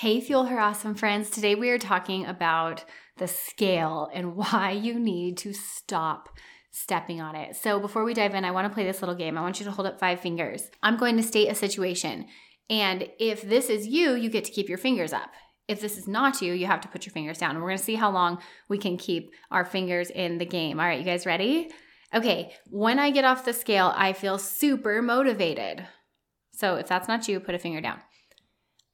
Hey, Fuel Her Awesome friends. Today we are talking about the scale and why you need to stop stepping on it. So before we dive in, I want to play this little game. I want you to hold up five fingers. I'm going to state a situation. And if this is you, you get to keep your fingers up. If this is not you, you have to put your fingers down. We're going to see how long we can keep our fingers in the game. All right, you guys ready? Okay, when I get off the scale, I feel super motivated. So if that's not you, put a finger down.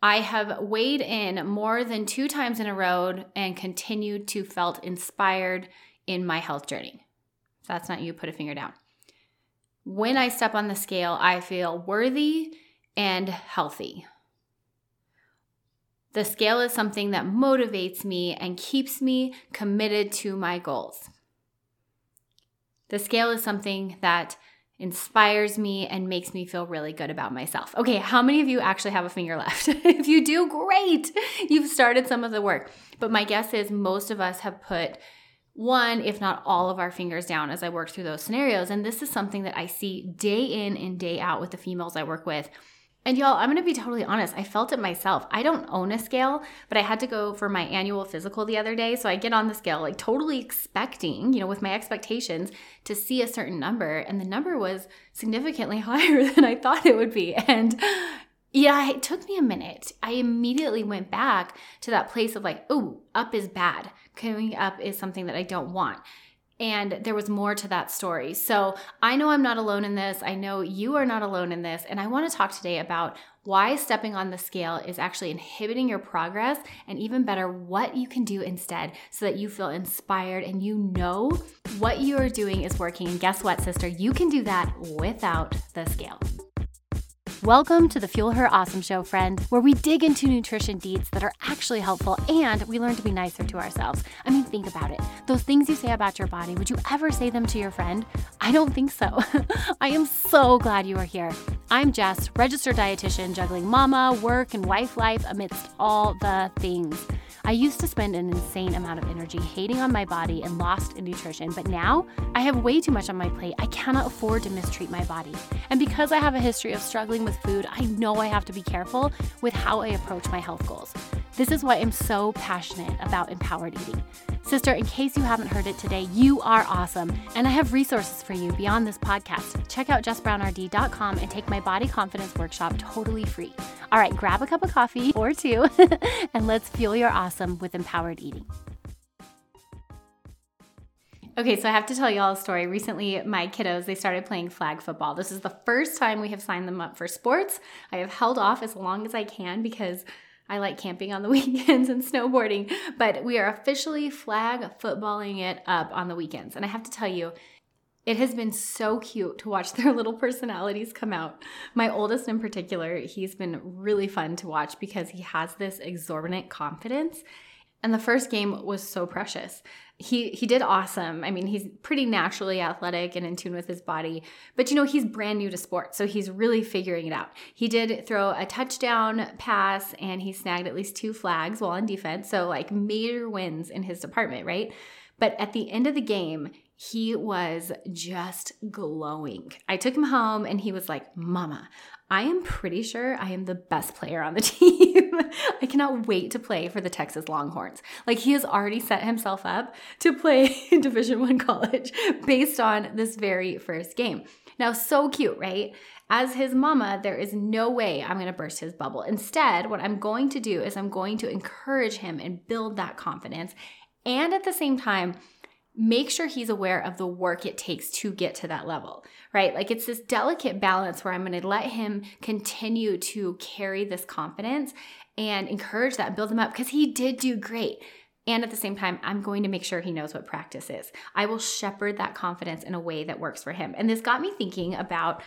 I have weighed in more than two times in a row and continued to felt inspired in my health journey. If that's not you, put a finger down. When I step on the scale, I feel worthy and healthy. The scale is something that motivates me and keeps me committed to my goals. The scale is something that inspires me and makes me feel really good about myself. Okay, how many of you actually have a finger left? if you do, great. You've started some of the work. But my guess is most of us have put one, if not all of our fingers down as I work through those scenarios. And this is something that I see day in and day out with the females I work with and y'all, I'm gonna be totally honest. I felt it myself. I don't own a scale, but I had to go for my annual physical the other day. So I get on the scale, like totally expecting, you know, with my expectations to see a certain number. And the number was significantly higher than I thought it would be. And yeah, it took me a minute. I immediately went back to that place of like, oh, up is bad. Coming up is something that I don't want. And there was more to that story. So I know I'm not alone in this. I know you are not alone in this. And I want to talk today about why stepping on the scale is actually inhibiting your progress, and even better, what you can do instead so that you feel inspired and you know what you are doing is working. And guess what, sister? You can do that without the scale. Welcome to the Fuel Her Awesome Show, friend, where we dig into nutrition deeds that are actually helpful and we learn to be nicer to ourselves. I mean, think about it. Those things you say about your body, would you ever say them to your friend? I don't think so. I am so glad you are here. I'm Jess, registered dietitian, juggling mama, work, and wife life amidst all the things. I used to spend an insane amount of energy hating on my body and lost in nutrition, but now I have way too much on my plate. I cannot afford to mistreat my body. And because I have a history of struggling with food, I know I have to be careful with how I approach my health goals. This is why I'm so passionate about empowered eating. Sister, in case you haven't heard it today, you are awesome. And I have resources for you beyond this podcast. Check out jessbrownrd.com and take my body confidence workshop totally free. All right, grab a cup of coffee or two and let's fuel your awesome with empowered eating. Okay, so I have to tell you all a story. Recently, my kiddos, they started playing flag football. This is the first time we have signed them up for sports. I have held off as long as I can because I like camping on the weekends and snowboarding, but we are officially flag footballing it up on the weekends. And I have to tell you, it has been so cute to watch their little personalities come out. My oldest, in particular, he's been really fun to watch because he has this exorbitant confidence. And the first game was so precious he he did awesome. I mean, he's pretty naturally athletic and in tune with his body, but you know, he's brand new to sports, so he's really figuring it out. He did throw a touchdown pass and he snagged at least two flags while on defense, so like major wins in his department, right? But at the end of the game, he was just glowing. I took him home and he was like, Mama, I am pretty sure I am the best player on the team. I cannot wait to play for the Texas Longhorns. Like he has already set himself up to play in Division 1 college based on this very first game. Now, so cute, right? As his mama, there is no way I'm going to burst his bubble. Instead, what I'm going to do is I'm going to encourage him and build that confidence. And at the same time, make sure he's aware of the work it takes to get to that level, right? Like it's this delicate balance where I'm going to let him continue to carry this confidence and encourage that and build him up because he did do great. And at the same time, I'm going to make sure he knows what practice is. I will shepherd that confidence in a way that works for him. And this got me thinking about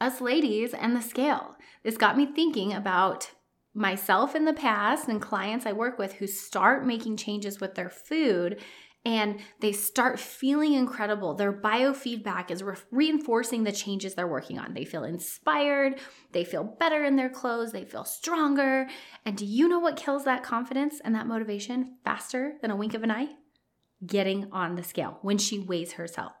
us ladies and the scale. This got me thinking about myself in the past and clients I work with who start making changes with their food and they start feeling incredible. Their biofeedback is re- reinforcing the changes they're working on. They feel inspired, they feel better in their clothes, they feel stronger. And do you know what kills that confidence and that motivation faster than a wink of an eye? Getting on the scale when she weighs herself.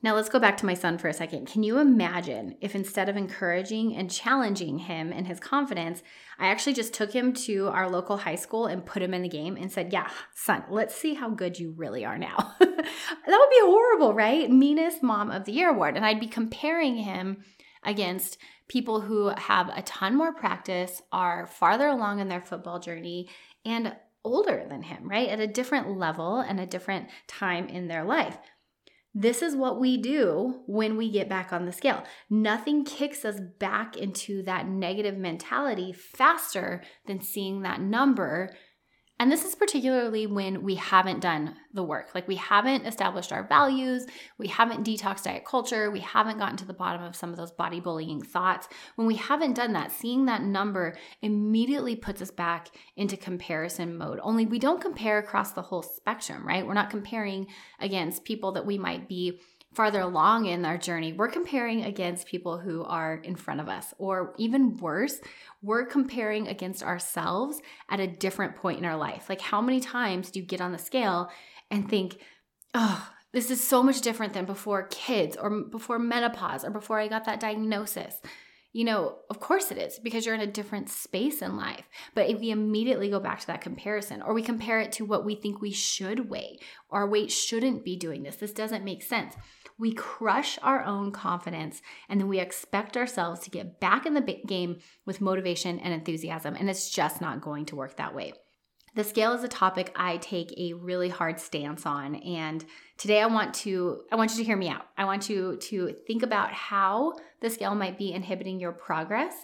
Now, let's go back to my son for a second. Can you imagine if instead of encouraging and challenging him and his confidence, I actually just took him to our local high school and put him in the game and said, Yeah, son, let's see how good you really are now. that would be horrible, right? Meanest mom of the year award. And I'd be comparing him against people who have a ton more practice, are farther along in their football journey, and older than him, right? At a different level and a different time in their life. This is what we do when we get back on the scale. Nothing kicks us back into that negative mentality faster than seeing that number and this is particularly when we haven't done the work. Like we haven't established our values, we haven't detoxed diet culture, we haven't gotten to the bottom of some of those body bullying thoughts. When we haven't done that, seeing that number immediately puts us back into comparison mode. Only we don't compare across the whole spectrum, right? We're not comparing against people that we might be farther along in our journey, we're comparing against people who are in front of us. Or even worse, we're comparing against ourselves at a different point in our life. Like, how many times do you get on the scale and think, oh, this is so much different than before kids or before menopause or before I got that diagnosis? You know, of course it is because you're in a different space in life. But if we immediately go back to that comparison or we compare it to what we think we should weigh, our weight shouldn't be doing this, this doesn't make sense we crush our own confidence and then we expect ourselves to get back in the game with motivation and enthusiasm. And it's just not going to work that way. The scale is a topic I take a really hard stance on and today I want to I want you to hear me out. I want you to think about how the scale might be inhibiting your progress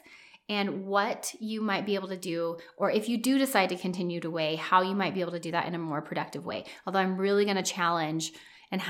and what you might be able to do, or if you do decide to continue to weigh, how you might be able to do that in a more productive way. Although I'm really going to challenge and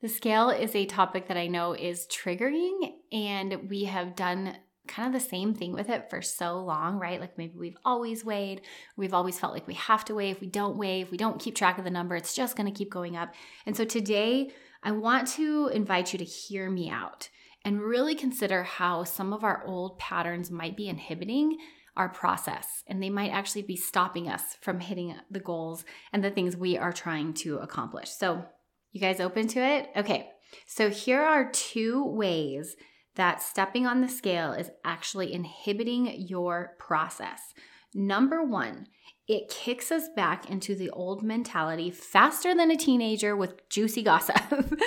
the scale is a topic that I know is triggering, and we have done kind of the same thing with it for so long, right? Like maybe we've always weighed, we've always felt like we have to weigh. If we don't weigh, if we don't keep track of the number, it's just going to keep going up. And so today, I want to invite you to hear me out and really consider how some of our old patterns might be inhibiting our process and they might actually be stopping us from hitting the goals and the things we are trying to accomplish. So, you guys open to it? Okay, so here are two ways that stepping on the scale is actually inhibiting your process. Number one, it kicks us back into the old mentality faster than a teenager with juicy gossip.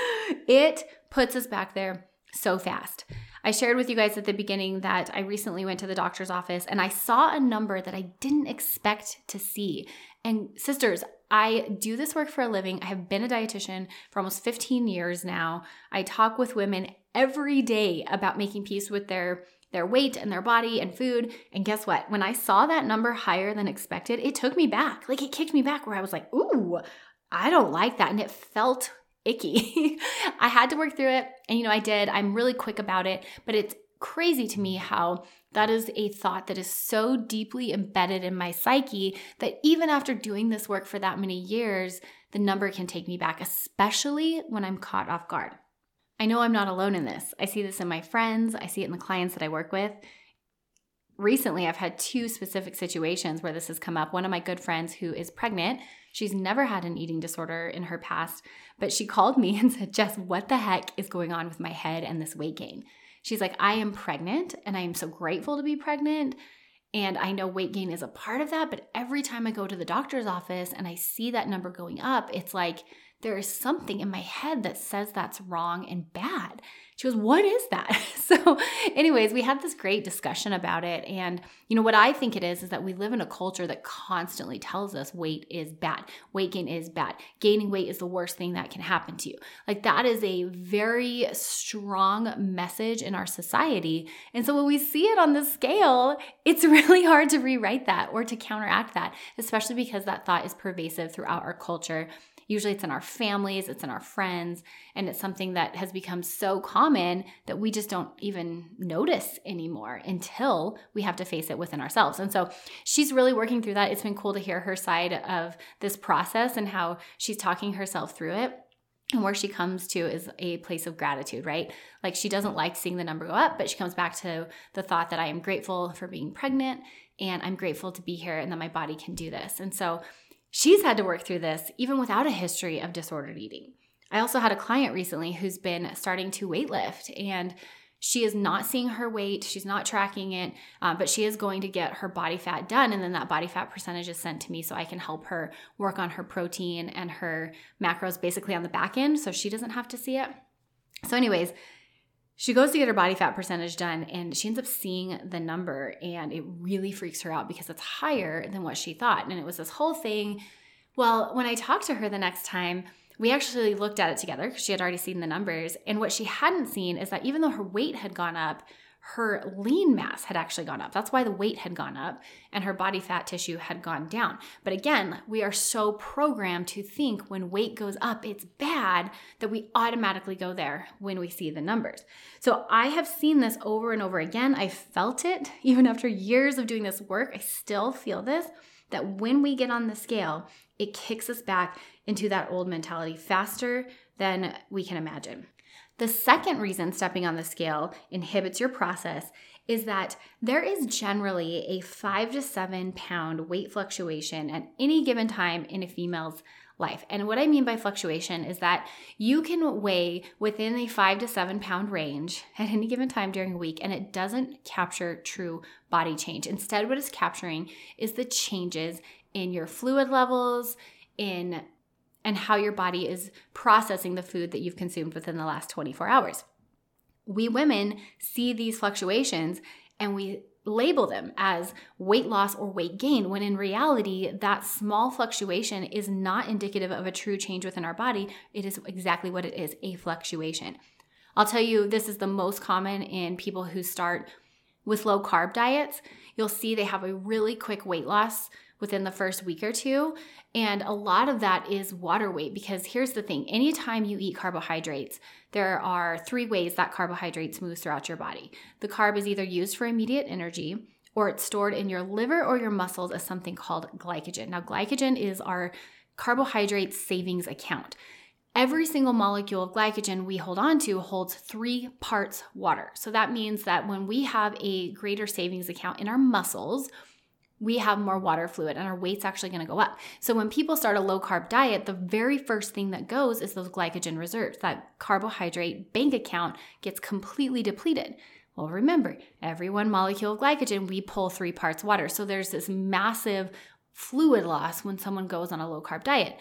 it puts us back there so fast. I shared with you guys at the beginning that I recently went to the doctor's office and I saw a number that I didn't expect to see. And sisters, I do this work for a living. I have been a dietitian for almost 15 years now. I talk with women every day about making peace with their their weight and their body and food. And guess what? When I saw that number higher than expected, it took me back. Like it kicked me back where I was like, "Ooh, I don't like that." And it felt icky. I had to work through it, and you know, I did. I'm really quick about it, but it's crazy to me how that is a thought that is so deeply embedded in my psyche that even after doing this work for that many years, the number can take me back, especially when I'm caught off guard. I know I'm not alone in this. I see this in my friends, I see it in the clients that I work with. Recently, I've had two specific situations where this has come up. One of my good friends who is pregnant, she's never had an eating disorder in her past, but she called me and said, Jess, what the heck is going on with my head and this weight gain? She's like, I am pregnant and I am so grateful to be pregnant. And I know weight gain is a part of that, but every time I go to the doctor's office and I see that number going up, it's like there is something in my head that says that's wrong and bad. She goes, What is that? So, anyways, we had this great discussion about it. And, you know, what I think it is, is that we live in a culture that constantly tells us weight is bad, weight gain is bad, gaining weight is the worst thing that can happen to you. Like, that is a very strong message in our society. And so, when we see it on the scale, it's really hard to rewrite that or to counteract that, especially because that thought is pervasive throughout our culture Usually it's in our families, it's in our friends, and it's something that has become so common that we just don't even notice anymore until we have to face it within ourselves. And so she's really working through that. It's been cool to hear her side of this process and how she's talking herself through it. And where she comes to is a place of gratitude, right? Like she doesn't like seeing the number go up, but she comes back to the thought that I am grateful for being pregnant and I'm grateful to be here and that my body can do this. And so She's had to work through this even without a history of disordered eating. I also had a client recently who's been starting to weightlift and she is not seeing her weight, she's not tracking it, uh, but she is going to get her body fat done. And then that body fat percentage is sent to me so I can help her work on her protein and her macros basically on the back end so she doesn't have to see it. So, anyways, she goes to get her body fat percentage done and she ends up seeing the number and it really freaks her out because it's higher than what she thought. And it was this whole thing. Well, when I talked to her the next time, we actually looked at it together because she had already seen the numbers. And what she hadn't seen is that even though her weight had gone up, her lean mass had actually gone up. That's why the weight had gone up and her body fat tissue had gone down. But again, we are so programmed to think when weight goes up, it's bad that we automatically go there when we see the numbers. So I have seen this over and over again. I felt it even after years of doing this work. I still feel this that when we get on the scale, it kicks us back into that old mentality faster than we can imagine. The second reason stepping on the scale inhibits your process is that there is generally a five to seven pound weight fluctuation at any given time in a female's life. And what I mean by fluctuation is that you can weigh within a five to seven pound range at any given time during a week, and it doesn't capture true body change. Instead, what it's capturing is the changes in your fluid levels, in and how your body is processing the food that you've consumed within the last 24 hours. We women see these fluctuations and we label them as weight loss or weight gain, when in reality, that small fluctuation is not indicative of a true change within our body. It is exactly what it is a fluctuation. I'll tell you, this is the most common in people who start with low carb diets. You'll see they have a really quick weight loss within the first week or two. And a lot of that is water weight because here's the thing anytime you eat carbohydrates, there are three ways that carbohydrates move throughout your body. The carb is either used for immediate energy, or it's stored in your liver or your muscles as something called glycogen. Now, glycogen is our carbohydrate savings account. Every single molecule of glycogen we hold on to holds three parts water. So that means that when we have a greater savings account in our muscles, we have more water fluid and our weight's actually going to go up. So when people start a low carb diet, the very first thing that goes is those glycogen reserves. That carbohydrate bank account gets completely depleted. Well, remember, every one molecule of glycogen, we pull three parts water. So there's this massive fluid loss when someone goes on a low carb diet.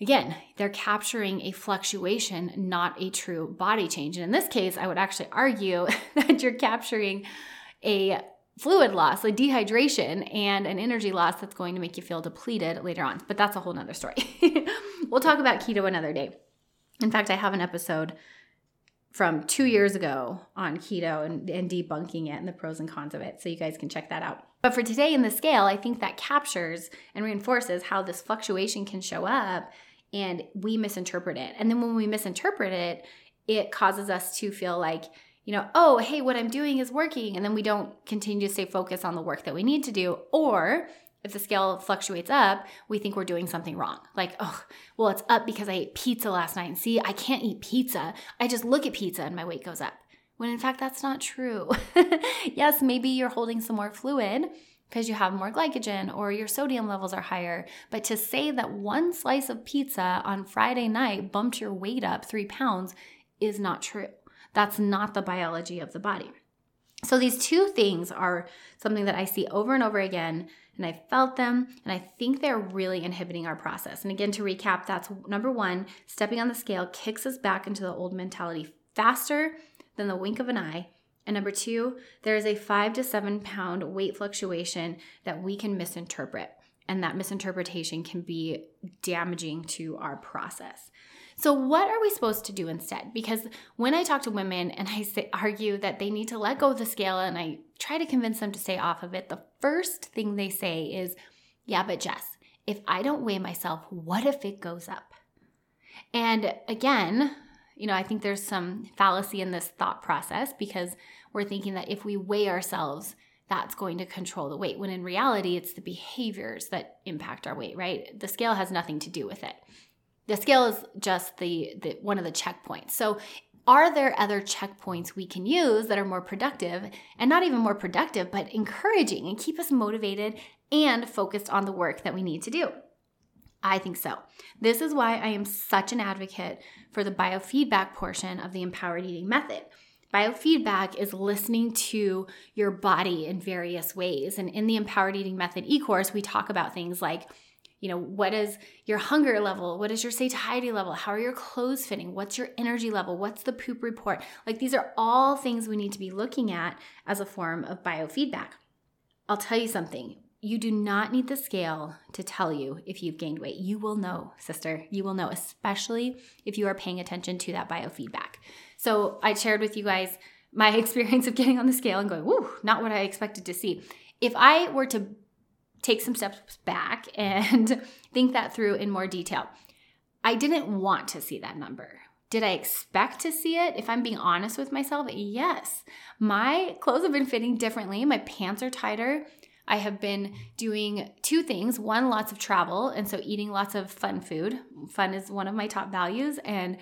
Again, they're capturing a fluctuation, not a true body change. And in this case, I would actually argue that you're capturing a fluid loss, like dehydration, and an energy loss that's going to make you feel depleted later on. But that's a whole nother story. we'll talk about keto another day. In fact, I have an episode from two years ago on keto and, and debunking it and the pros and cons of it. So you guys can check that out. But for today in the scale, I think that captures and reinforces how this fluctuation can show up and we misinterpret it. And then when we misinterpret it, it causes us to feel like, you know, oh, hey, what I'm doing is working. And then we don't continue to stay focused on the work that we need to do. Or if the scale fluctuates up, we think we're doing something wrong. Like, oh, well, it's up because I ate pizza last night. And see, I can't eat pizza. I just look at pizza and my weight goes up. When in fact, that's not true. yes, maybe you're holding some more fluid because you have more glycogen or your sodium levels are higher. But to say that one slice of pizza on Friday night bumped your weight up three pounds is not true. That's not the biology of the body. So these two things are something that I see over and over again, and I felt them, and I think they're really inhibiting our process. And again, to recap, that's number one, stepping on the scale kicks us back into the old mentality faster than the wink of an eye. And number two, there is a five to seven pound weight fluctuation that we can misinterpret. And that misinterpretation can be damaging to our process. So, what are we supposed to do instead? Because when I talk to women and I say, argue that they need to let go of the scale and I try to convince them to stay off of it, the first thing they say is, Yeah, but Jess, if I don't weigh myself, what if it goes up? And again, you know, I think there's some fallacy in this thought process because we're thinking that if we weigh ourselves, that's going to control the weight, when in reality, it's the behaviors that impact our weight, right? The scale has nothing to do with it. The scale is just the, the one of the checkpoints. So are there other checkpoints we can use that are more productive and not even more productive, but encouraging and keep us motivated and focused on the work that we need to do? I think so. This is why I am such an advocate for the biofeedback portion of the empowered eating method. Biofeedback is listening to your body in various ways. And in the empowered eating method e course, we talk about things like, you know, what is your hunger level? What is your satiety level? How are your clothes fitting? What's your energy level? What's the poop report? Like these are all things we need to be looking at as a form of biofeedback. I'll tell you something you do not need the scale to tell you if you've gained weight. You will know, sister. You will know, especially if you are paying attention to that biofeedback. So I shared with you guys my experience of getting on the scale and going, whoo, not what I expected to see. If I were to take some steps back and think that through in more detail, I didn't want to see that number. Did I expect to see it? If I'm being honest with myself, yes. My clothes have been fitting differently. My pants are tighter. I have been doing two things. One, lots of travel, and so eating lots of fun food. Fun is one of my top values, and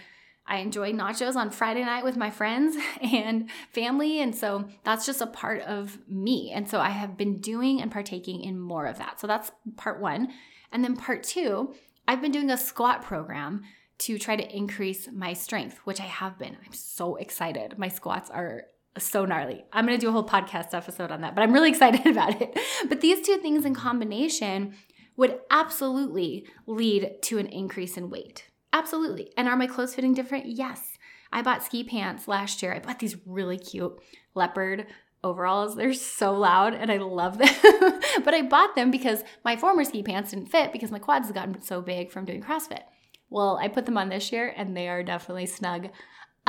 I enjoy nachos on Friday night with my friends and family. And so that's just a part of me. And so I have been doing and partaking in more of that. So that's part one. And then part two, I've been doing a squat program to try to increase my strength, which I have been. I'm so excited. My squats are so gnarly. I'm going to do a whole podcast episode on that, but I'm really excited about it. But these two things in combination would absolutely lead to an increase in weight. Absolutely. And are my clothes fitting different? Yes. I bought ski pants last year. I bought these really cute leopard overalls. They're so loud and I love them. but I bought them because my former ski pants didn't fit because my quads have gotten so big from doing CrossFit. Well, I put them on this year and they are definitely snug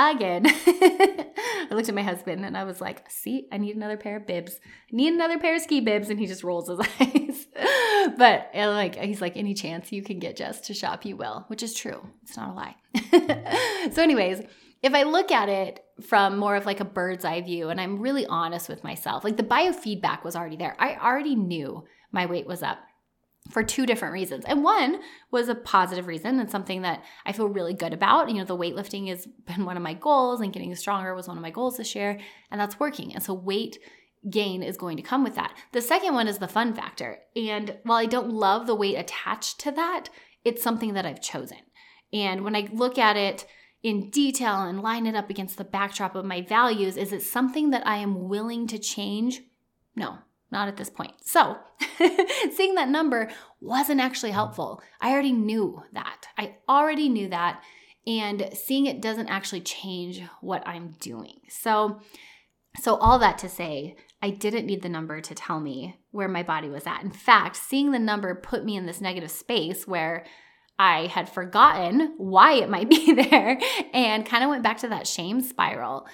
again. I looked at my husband and I was like, see, I need another pair of bibs. I need another pair of ski bibs. And he just rolls his eyes. but uh, like he's like, any chance you can get Jess to shop, you will, which is true. It's not a lie. so, anyways, if I look at it from more of like a bird's eye view and I'm really honest with myself, like the biofeedback was already there. I already knew my weight was up for two different reasons. And one was a positive reason and something that I feel really good about. You know, the weightlifting has been one of my goals and getting stronger was one of my goals this year, and that's working. And so weight gain is going to come with that. The second one is the fun factor. And while I don't love the weight attached to that, it's something that I've chosen. And when I look at it in detail and line it up against the backdrop of my values, is it something that I am willing to change? No, not at this point. So, seeing that number wasn't actually helpful. I already knew that. I already knew that. And seeing it doesn't actually change what I'm doing. So, so all that to say, I didn't need the number to tell me where my body was at. In fact, seeing the number put me in this negative space where I had forgotten why it might be there and kind of went back to that shame spiral.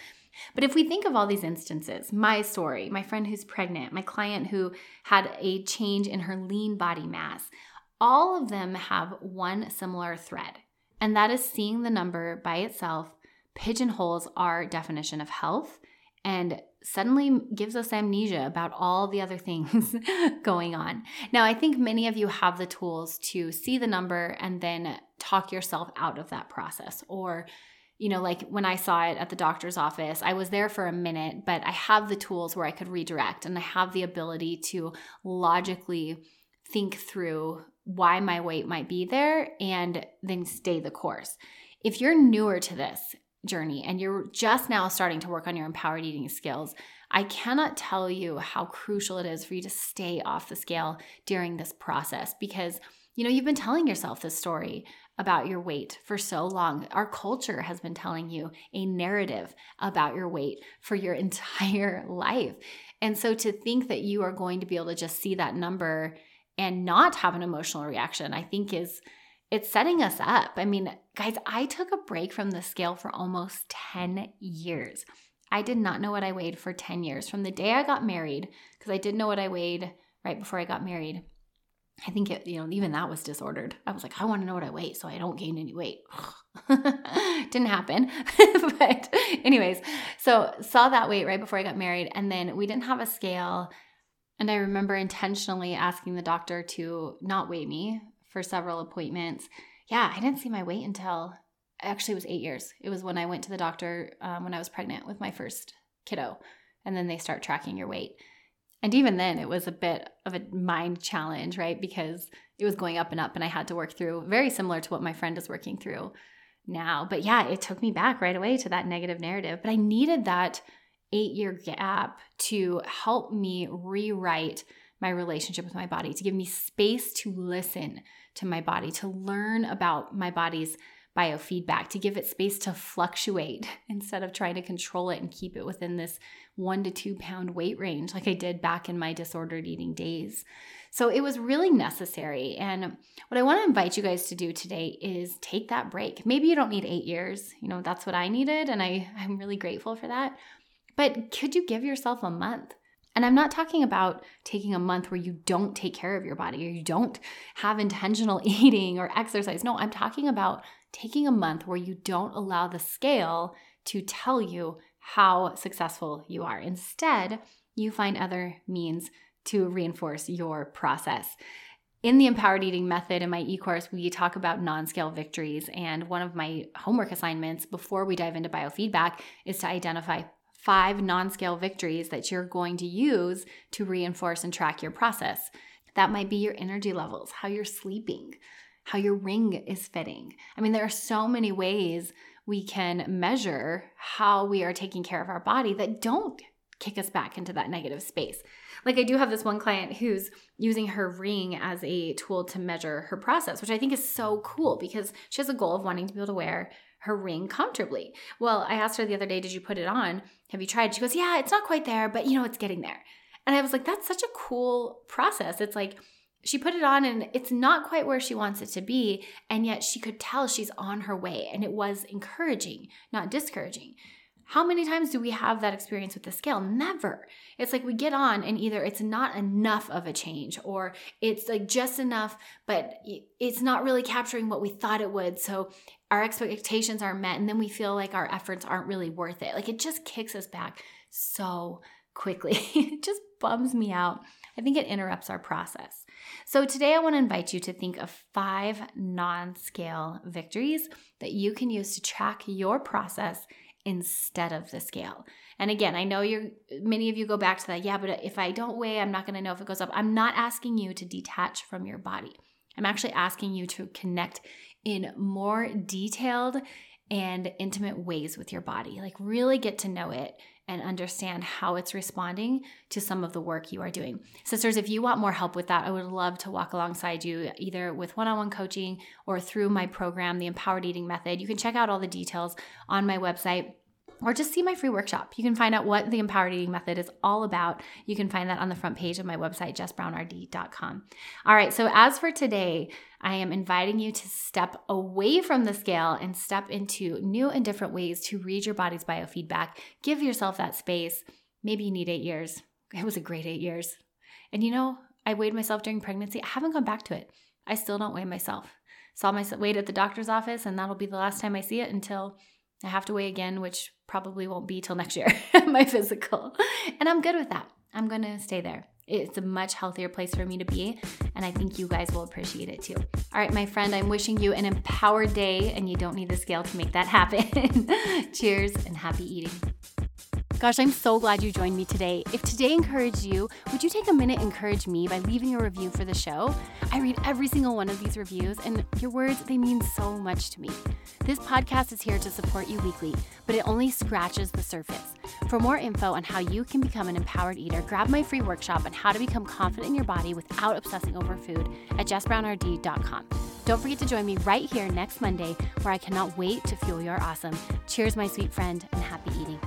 But if we think of all these instances, my story, my friend who's pregnant, my client who had a change in her lean body mass, all of them have one similar thread, and that is seeing the number by itself pigeonholes our definition of health and suddenly gives us amnesia about all the other things going on. Now, I think many of you have the tools to see the number and then talk yourself out of that process or you know, like when I saw it at the doctor's office, I was there for a minute, but I have the tools where I could redirect and I have the ability to logically think through why my weight might be there and then stay the course. If you're newer to this journey and you're just now starting to work on your empowered eating skills, I cannot tell you how crucial it is for you to stay off the scale during this process because you know, you've been telling yourself this story about your weight for so long. Our culture has been telling you a narrative about your weight for your entire life. And so to think that you are going to be able to just see that number and not have an emotional reaction, I think is it's setting us up. I mean, guys, I took a break from the scale for almost 10 years. I did not know what I weighed for 10 years from the day I got married because I didn't know what I weighed right before I got married I think it, you know, even that was disordered. I was like, I want to know what I weigh so I don't gain any weight. Didn't happen. but, anyways, so saw that weight right before I got married. And then we didn't have a scale. And I remember intentionally asking the doctor to not weigh me for several appointments. Yeah, I didn't see my weight until actually it was eight years. It was when I went to the doctor um, when I was pregnant with my first kiddo. And then they start tracking your weight. And even then, it was a bit of a mind challenge, right? Because it was going up and up, and I had to work through very similar to what my friend is working through now. But yeah, it took me back right away to that negative narrative. But I needed that eight year gap to help me rewrite my relationship with my body, to give me space to listen to my body, to learn about my body's biofeedback, to give it space to fluctuate instead of trying to control it and keep it within this one to two pound weight range, like I did back in my disordered eating days. So it was really necessary. And what I want to invite you guys to do today is take that break. Maybe you don't need eight years. You know, that's what I needed. And I, I'm really grateful for that. But could you give yourself a month? And I'm not talking about taking a month where you don't take care of your body or you don't have intentional eating or exercise. No, I'm talking about taking a month where you don't allow the scale to tell you how successful you are. Instead, you find other means to reinforce your process. In the empowered eating method in my e course, we talk about non scale victories. And one of my homework assignments before we dive into biofeedback is to identify five non scale victories that you're going to use to reinforce and track your process. That might be your energy levels, how you're sleeping, how your ring is fitting. I mean, there are so many ways we can measure how we are taking care of our body that don't kick us back into that negative space. Like I do have this one client who's using her ring as a tool to measure her process, which I think is so cool because she has a goal of wanting to be able to wear her ring comfortably. Well, I asked her the other day, Did you put it on? Have you tried? She goes, Yeah, it's not quite there, but you know, it's getting there. And I was like, That's such a cool process. It's like, she put it on and it's not quite where she wants it to be. And yet she could tell she's on her way. And it was encouraging, not discouraging. How many times do we have that experience with the scale? Never. It's like we get on and either it's not enough of a change or it's like just enough, but it's not really capturing what we thought it would. So our expectations aren't met and then we feel like our efforts aren't really worth it. Like it just kicks us back so quickly. it just bums me out. I think it interrupts our process. So, today I want to invite you to think of five non scale victories that you can use to track your process instead of the scale. And again, I know you're many of you go back to that, yeah, but if I don't weigh, I'm not going to know if it goes up. I'm not asking you to detach from your body. I'm actually asking you to connect in more detailed and intimate ways with your body. Like, really get to know it and understand how it's responding to some of the work you are doing. Sisters, if you want more help with that, I would love to walk alongside you either with one on one coaching or through my program, The Empowered Eating Method. You can check out all the details on my website or just see my free workshop. You can find out what the empowered eating method is all about. You can find that on the front page of my website, jessbrownrd.com. All right, so as for today, I am inviting you to step away from the scale and step into new and different ways to read your body's biofeedback. Give yourself that space. Maybe you need eight years. It was a great eight years. And you know, I weighed myself during pregnancy. I haven't gone back to it. I still don't weigh myself. Saw my weight at the doctor's office, and that'll be the last time I see it until I have to weigh again, which probably won't be till next year, my physical. And I'm good with that. I'm going to stay there. It's a much healthier place for me to be, and I think you guys will appreciate it too. All right, my friend, I'm wishing you an empowered day, and you don't need the scale to make that happen. Cheers and happy eating. Gosh, I'm so glad you joined me today. If today encouraged you, would you take a minute encourage me by leaving a review for the show? I read every single one of these reviews, and your words, they mean so much to me. This podcast is here to support you weekly, but it only scratches the surface. For more info on how you can become an empowered eater, grab my free workshop on how to become confident in your body without obsessing over food at jessbrownrd.com. Don't forget to join me right here next Monday, where I cannot wait to fuel your awesome. Cheers, my sweet friend, and happy eating.